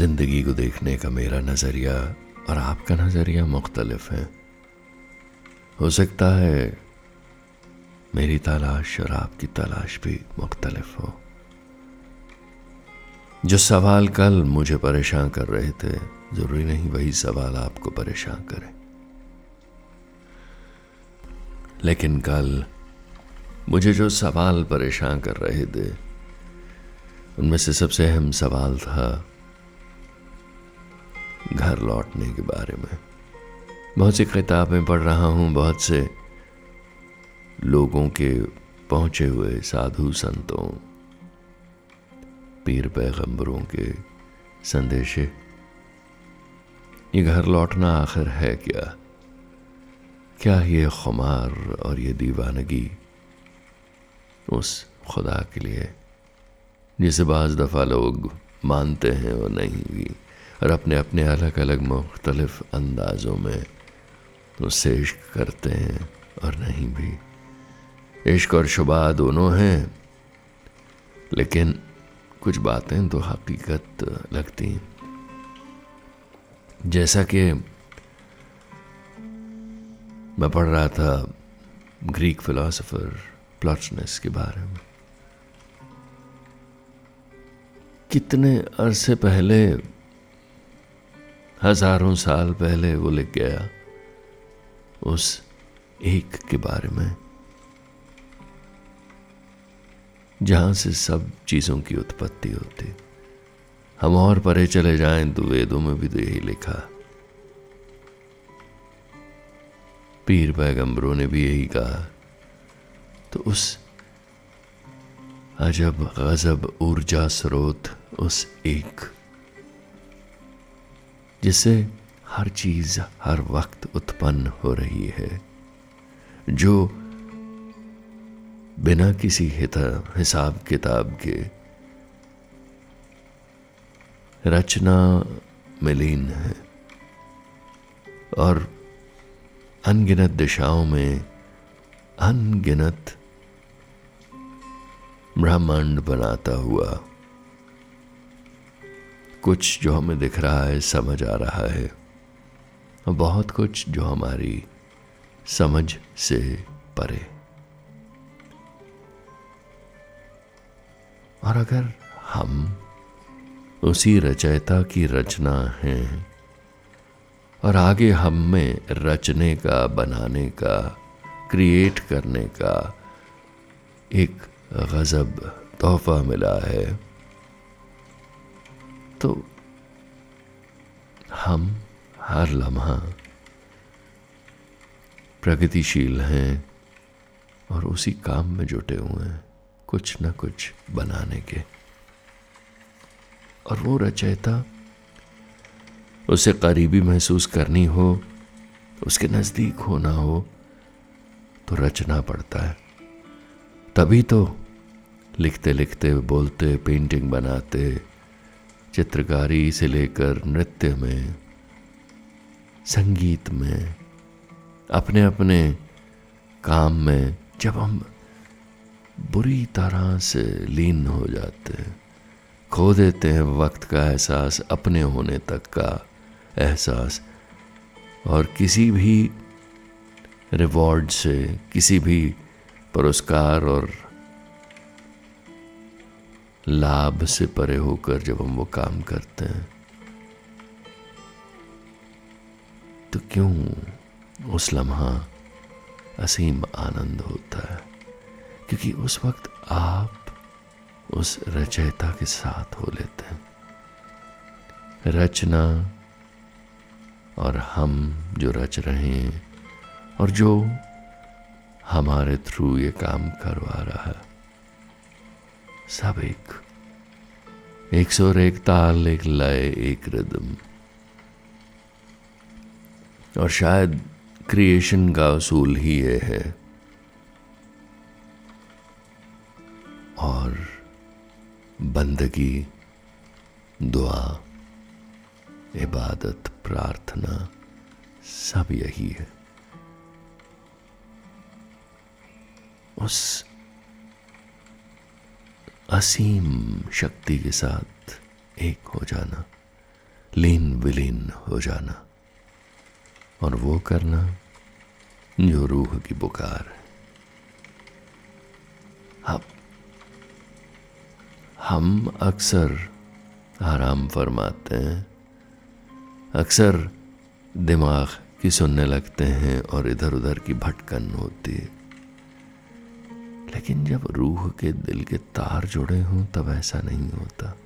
ज़िंदगी को देखने का मेरा नज़रिया और आपका नज़रिया मुख्तलफ है। हो सकता है मेरी तलाश और आपकी तलाश भी मुख्तलफ हो। जो सवाल कल मुझे परेशान कर रहे थे, ज़रूरी नहीं वही सवाल आपको परेशान करे। लेकिन कल मुझे जो सवाल परेशान कर रहे थे, उनमें से सबसे अहम सवाल था घर लौटने के बारे में। बहुत सी किताबें पढ़ रहा हूँ, बहुत से लोगों के पहुँचे हुए साधु संतों, पीर पैगंबरों के संदेशे। ये घर लौटना आखिर है क्या? क्या ये खुमार और ये दीवानगी उस खुदा के लिए, जिसे बाज़ दफ़ा लोग मानते हैं और नहीं भी और अपने अपने अलग अलग मुख्तलफ अंदाज़ों में उससे इश्क करते हैं और नहीं भी। इश्क और शुबा दोनों हैं, लेकिन कुछ बातें तो हकीकत लगती हैं। जैसा कि मैं पढ़ रहा था ग्रीक फिलोसोफर प्लॉटनेस के बारे में। कितने अरसे पहले हज़ारों साल पहले वो लिख गया उस एक के बारे में, जहाँ से सब चीज़ों की उत्पत्ति होती। हम और परे चले जाएँ तो वेदों में भी तो यही लिखा। पीर पैगंबरों ने भी यही कहा। तो उस अजब, गजब, ऊर्जा स्रोत, उस एक जिससे हर चीज़ हर वक्त उत्पन्न हो रही है, जो बिना किसी हिसाब किताब के रचना मिलीन है और अनगिनत दिशाओं में अनगिनत ब्रह्मांड बनाता हुआ कुछ जो हमें दिख रहा है, समझ आ रहा है। बहुत कुछ जो हमारी समझ से परे। और अगर हम उसी रचयिता की रचना हैं, और आगे हम में रचने का, बनाने का क्रिएट करने का एक गज़ब तोहफा मिला है तो हम हर लम्हा प्रगतिशील हैं और उसी काम में जुटे हुए हैं, कुछ न कुछ बनाने के। और वो रचयिता, उसे करीबी महसूस करनी हो, उसके नज़दीक होना हो तो रचना पड़ता है। तभी तो लिखते लिखते बोलते पेंटिंग बनाते चित्रकारी से लेकर नृत्य में, संगीत में अपने अपने काम में जब हम बुरी तरह से लीन हो जाते हैं, खो देते हैं वक्त का एहसास, अपने होने तक का एहसास, और किसी भी रिवॉर्ड से, किसी भी पुरस्कार और लाभ से परे होकर जब हम वो काम करते हैं तो क्यों उस लम्हा असीम आनंद होता है? क्योंकि उस वक्त आप उस रचयिता के साथ हो लेते हैं। रचना और हम जो रच रहे हैं और जो हमारे थ्रू ये काम करवा रहा है सब एक। एक सुर एक ताल, एक लय, एक रिदम और शायद क्रिएशन का असूल ही ये है। और बंदगी, दुआ, इबादत, प्रार्थना, सब यही है। उस असीम शक्ति के साथ एक हो जाना, लीन विलीन हो जाना, और वो करना जो रूह की पुकार है। अब हम अक्सर आराम फरमाते हैं, अक्सर दिमाग की सुनने लगते हैं और इधर उधर की भटकन होती है। लेकिन जब रूह के दिल के तार जुड़े हों, तब ऐसा नहीं होता।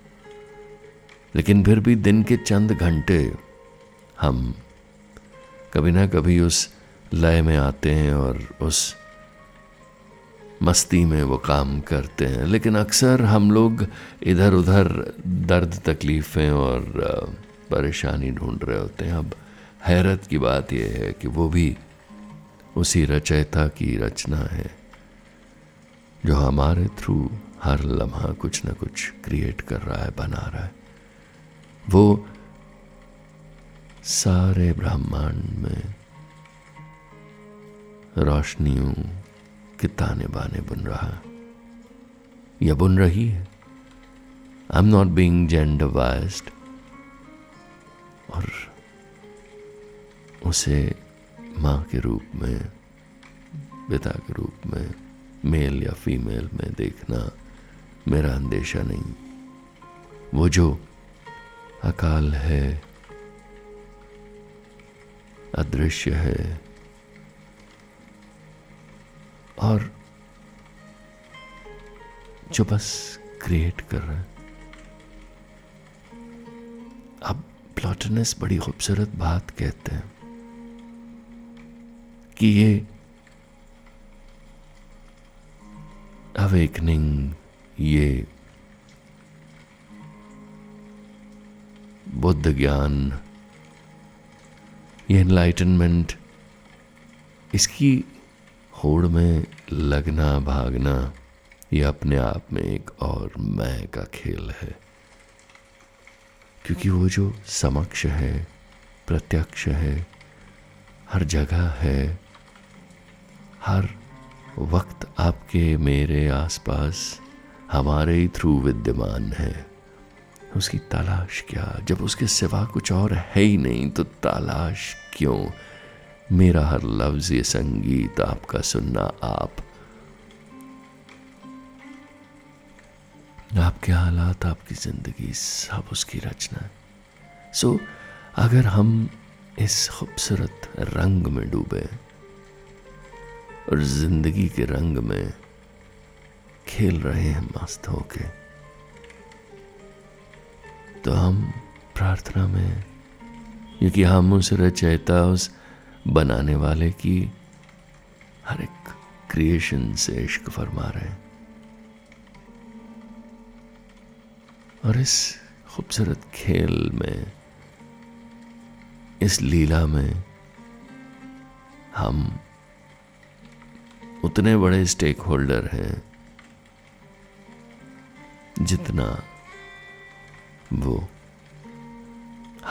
लेकिन फिर भी दिन के चंद घंटे हम कभी ना कभी उस लय में आते हैं और उस मस्ती में वो काम करते हैं। लेकिन अक्सर हम लोग इधर उधर दर्द तकलीफ़ें और परेशानी ढूंढ रहे होते हैं। अब हैरत की बात यह है कि वो भी उसी रचयिता की रचना है। जो हमारे थ्रू हर लम्हा कुछ ना कुछ क्रिएट कर रहा है, बना रहा है, वो सारे ब्रह्मांड में रोशनियों के ताने बाने बुन रहा है, या बुन रही है। I am not being gender biased और उसे माँ के रूप में, पिता के रूप में मेल या फीमेल में देखना मेरा अंदेशा नहीं। वो जो अकाल है, अदृश्य है, और जो बस क्रिएट कर रहा है। अब प्लॉटनस बड़ी खूबसूरत बात कहते हैं कि ये अवेकनिंग ये बुद्ध ज्ञान ये एनलाइटनमेंट इसकी होड़ में लगना भागना ये अपने आप में एक और मैं का खेल है क्योंकि वो जो समक्ष है प्रत्यक्ष है हर जगह है हर वक्त आपके मेरे आसपास हमारे ही थ्रू विद्यमान है। उसकी तलाश क्या? जब उसके सिवा कुछ और है ही नहीं तो तलाश क्यों? मेरा हर लफ्ज ये संगीत आपका सुनना आप। आपके हालात, आपकी ज़िंदगी, सब उसकी रचना। है सो अगर हम इस खूबसूरत रंग में डूबे और ज़िंदगी के रंग में खेल रहे हैं मस्त होके तो हम प्रार्थना में, क्योंकि हम उस रचयिता उस बनाने वाले की हर एक क्रिएशन से इश्क फरमा रहे हैं। और इस खूबसूरत खेल में, इस लीला में हम उतने बड़े स्टेक होल्डर हैं, जितना वो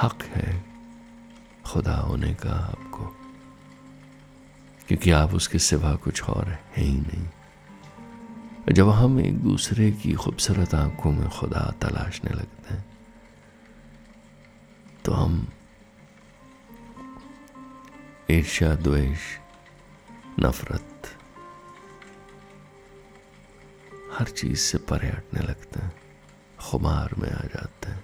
हक है खुदा होने का आपको। क्योंकि आप उसके सिवा कुछ और है ही नहीं। जब हम एक दूसरे की खूबसूरत आँखों में खुदा तलाशने लगते हैं तो हम ईर्ष्या, द्वेष, नफरत हर चीज़ से परे हटने लगते हैं, खुमार में आ जाते हैं,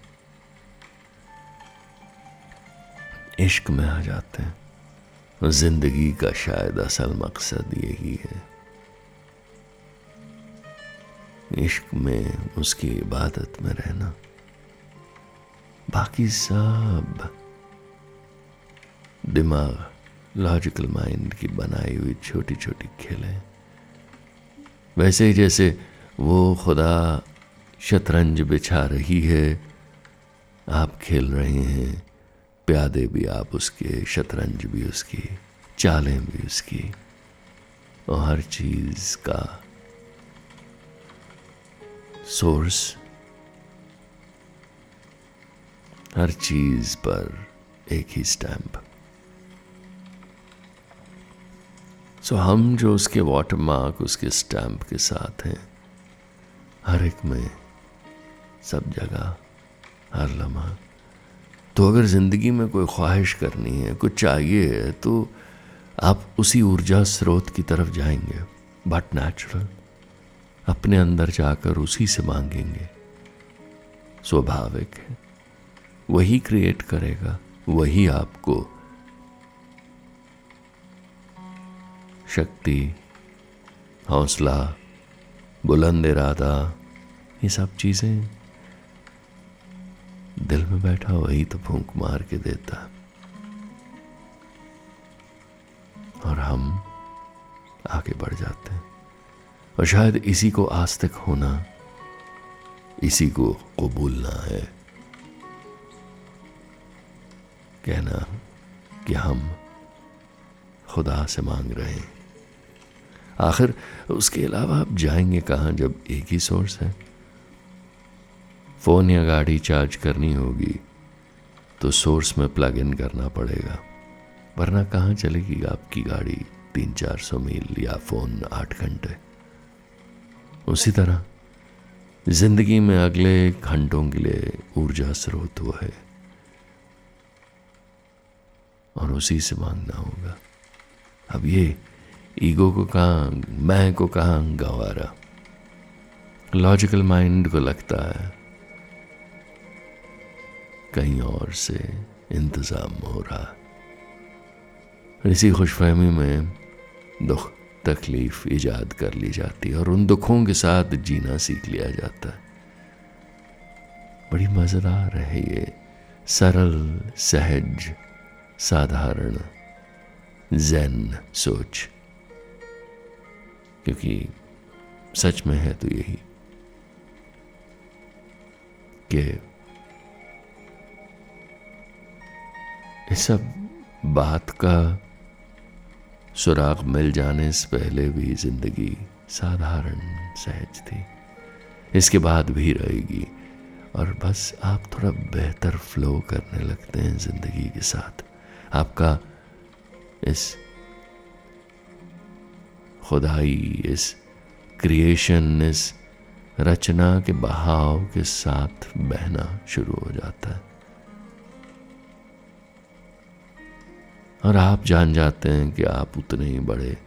इश्क में आ जाते हैं। ज़िंदगी का शायद असल मकसद यही है। इश्क में उसकी इबादत में रहना। बाकी सब दिमाग लॉजिकल माइंड की बनाई हुई छोटी छोटी खेलें। वैसे ही जैसे वो खुदा शतरंज बिछा रही है। आप खेल रहे हैं। प्यादे भी आप उसके, शतरंज भी उसकी, चालें भी उसकी। और हर चीज़ का सोर्स हर चीज़ पर एक ही स्टैंप। सो हम जो उसके वाटर मार्क उसके स्टैंप के साथ हैं हर एक में सब जगह हर लम्हा। तो अगर ज़िंदगी में कोई ख्वाहिश करनी है, कुछ चाहिए है तो आप उसी ऊर्जा स्रोत की तरफ़ जाएँगे। बट नेचुरल अपने अंदर जाकर उसी से मांगेंगे। स्वाभाविक है। वही क्रिएट करेगा, वही आपको शक्ति, हौसला, बुलंद इरादा ये सब चीज़ें दिल में बैठा वही तो फूंक मार के देता। और हम आगे बढ़ जाते हैं। और शायद इसी को आज तक होना, इसी को कबूलना है। कहना कि हम खुदा से मांग रहे हैं। आखिर उसके अलावा आप जाएँगे कहाँ जब एक ही सोर्स है? फ़ोन या गाड़ी चार्ज करनी होगी तो सोर्स में प्लग इन करना पड़ेगा। वरना कहाँ चलेगी आपकी गाड़ी तीन चार सौ मील या फ़ोन आठ घंटे? उसी तरह, ज़िंदगी में अगले घंटों के लिए ऊर्जा स्रोत वो है। और उसी से मांगना होगा। अब ये ईगो को कहाँ, मैं को कहाँ गंवारा? लॉजिकल माइंड को लगता है। कहीं और से इंतज़ाम हो रहा। इसी खुशफहमी में दुख, तकलीफ़ ईजाद कर ली जाती है और उन दुखों के साथ जीना सीख लिया जाता है। बड़ी मज़ेदार है ये सरल, सहज, साधारण, जैन सोच। क्योंकि सच में है तो यही कि सब बात का सुराग मिल जाने से पहले भी ज़िंदगी साधारण सहज थी। इसके बाद भी रहेगी और बस आप थोड़ा बेहतर फ्लो करने लगते हैं ज़िंदगी के साथ। आपका इस खुदाई, इस क्रिएशन इस रचना के बहाव के साथ बहना शुरू हो जाता है। और आप जान जाते हैं कि आप उतने ही बड़े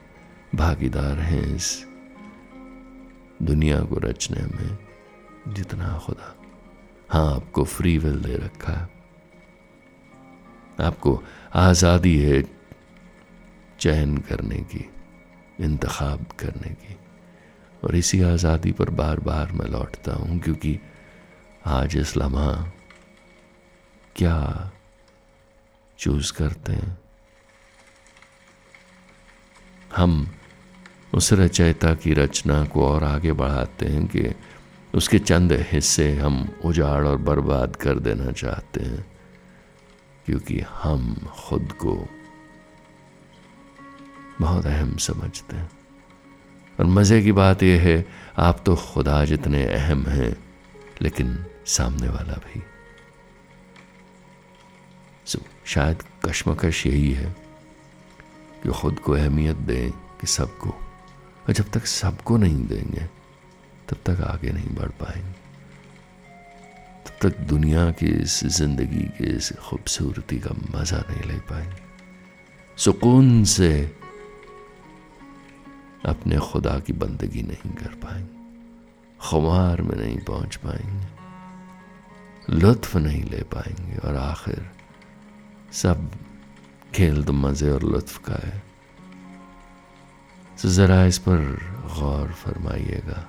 भागीदार हैं इस दुनिया को रचने में जितना खुदा। हाँ आपको फ्री विल दे रखा है। आपको आज़ादी है चयन करने की, इंतखाब करने की। और इसी आज़ादी पर बार बार मैं लौटता हूँ क्योंकि आज इस लम्हा क्या चूज़ करते हैं। हम उस रचयिता की रचना को और आगे बढ़ाते हैं कि उसके चंद हिस्से हम उजाड़ और बर्बाद कर देना चाहते हैं, क्योंकि हम खुद को बहुत अहम समझते हैं। और मज़े की बात यह है, आप तो खुदा जितने अहम हैं, लेकिन सामने वाला भी। सो, शायद कश्मकश यही है। कि खुद को अहमियत दें कि सबको। और जब तक सबको नहीं देंगे, तब तक आगे नहीं बढ़ पाएँगे। तब तक दुनिया की इस ज़िंदगी की इस खूबसूरती का मज़ा नहीं ले पाएँगे। सुकून से अपने खुदा की बंदगी नहीं कर पाएँगे। खुमार में नहीं पहुँच पाएँगे। लुत्फ नहीं ले पाएँगे और आखिर सब खेल तो मज़े और लुत्फ का है। तो ज़रा इस पर गौर फरमाइएगा।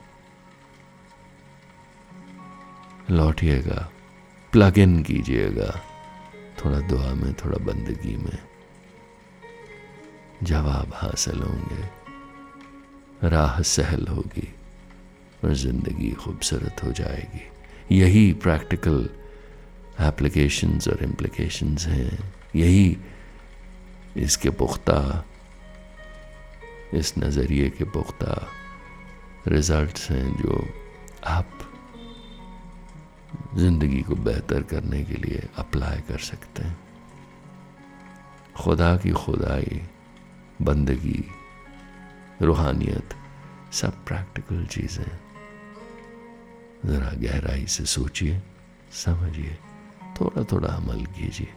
लौटिएगा। प्लग इन कीजिएगा। थोड़ा दुआ में, थोड़ा बंदगी में। जवाब हासिल होंगे। राह सहल होगी और ज़िंदगी खूबसूरत हो जाएगी। यही प्रैक्टिकल एप्लीकेशंस और इम्प्लीकेशंस हैं। यही इसके पुख्ता, इस नज़रिए के पुख्ता रिजल्ट्स हैं जो आप ज़िंदगी को बेहतर करने के लिए अप्लाई कर सकते हैं। खुदा की खुदाई, बंदगी, रूहानियत, सब प्रैक्टिकल चीज़ें। ज़रा गहराई से सोचिए, समझिए थोड़ा थोड़ा अमल कीजिए।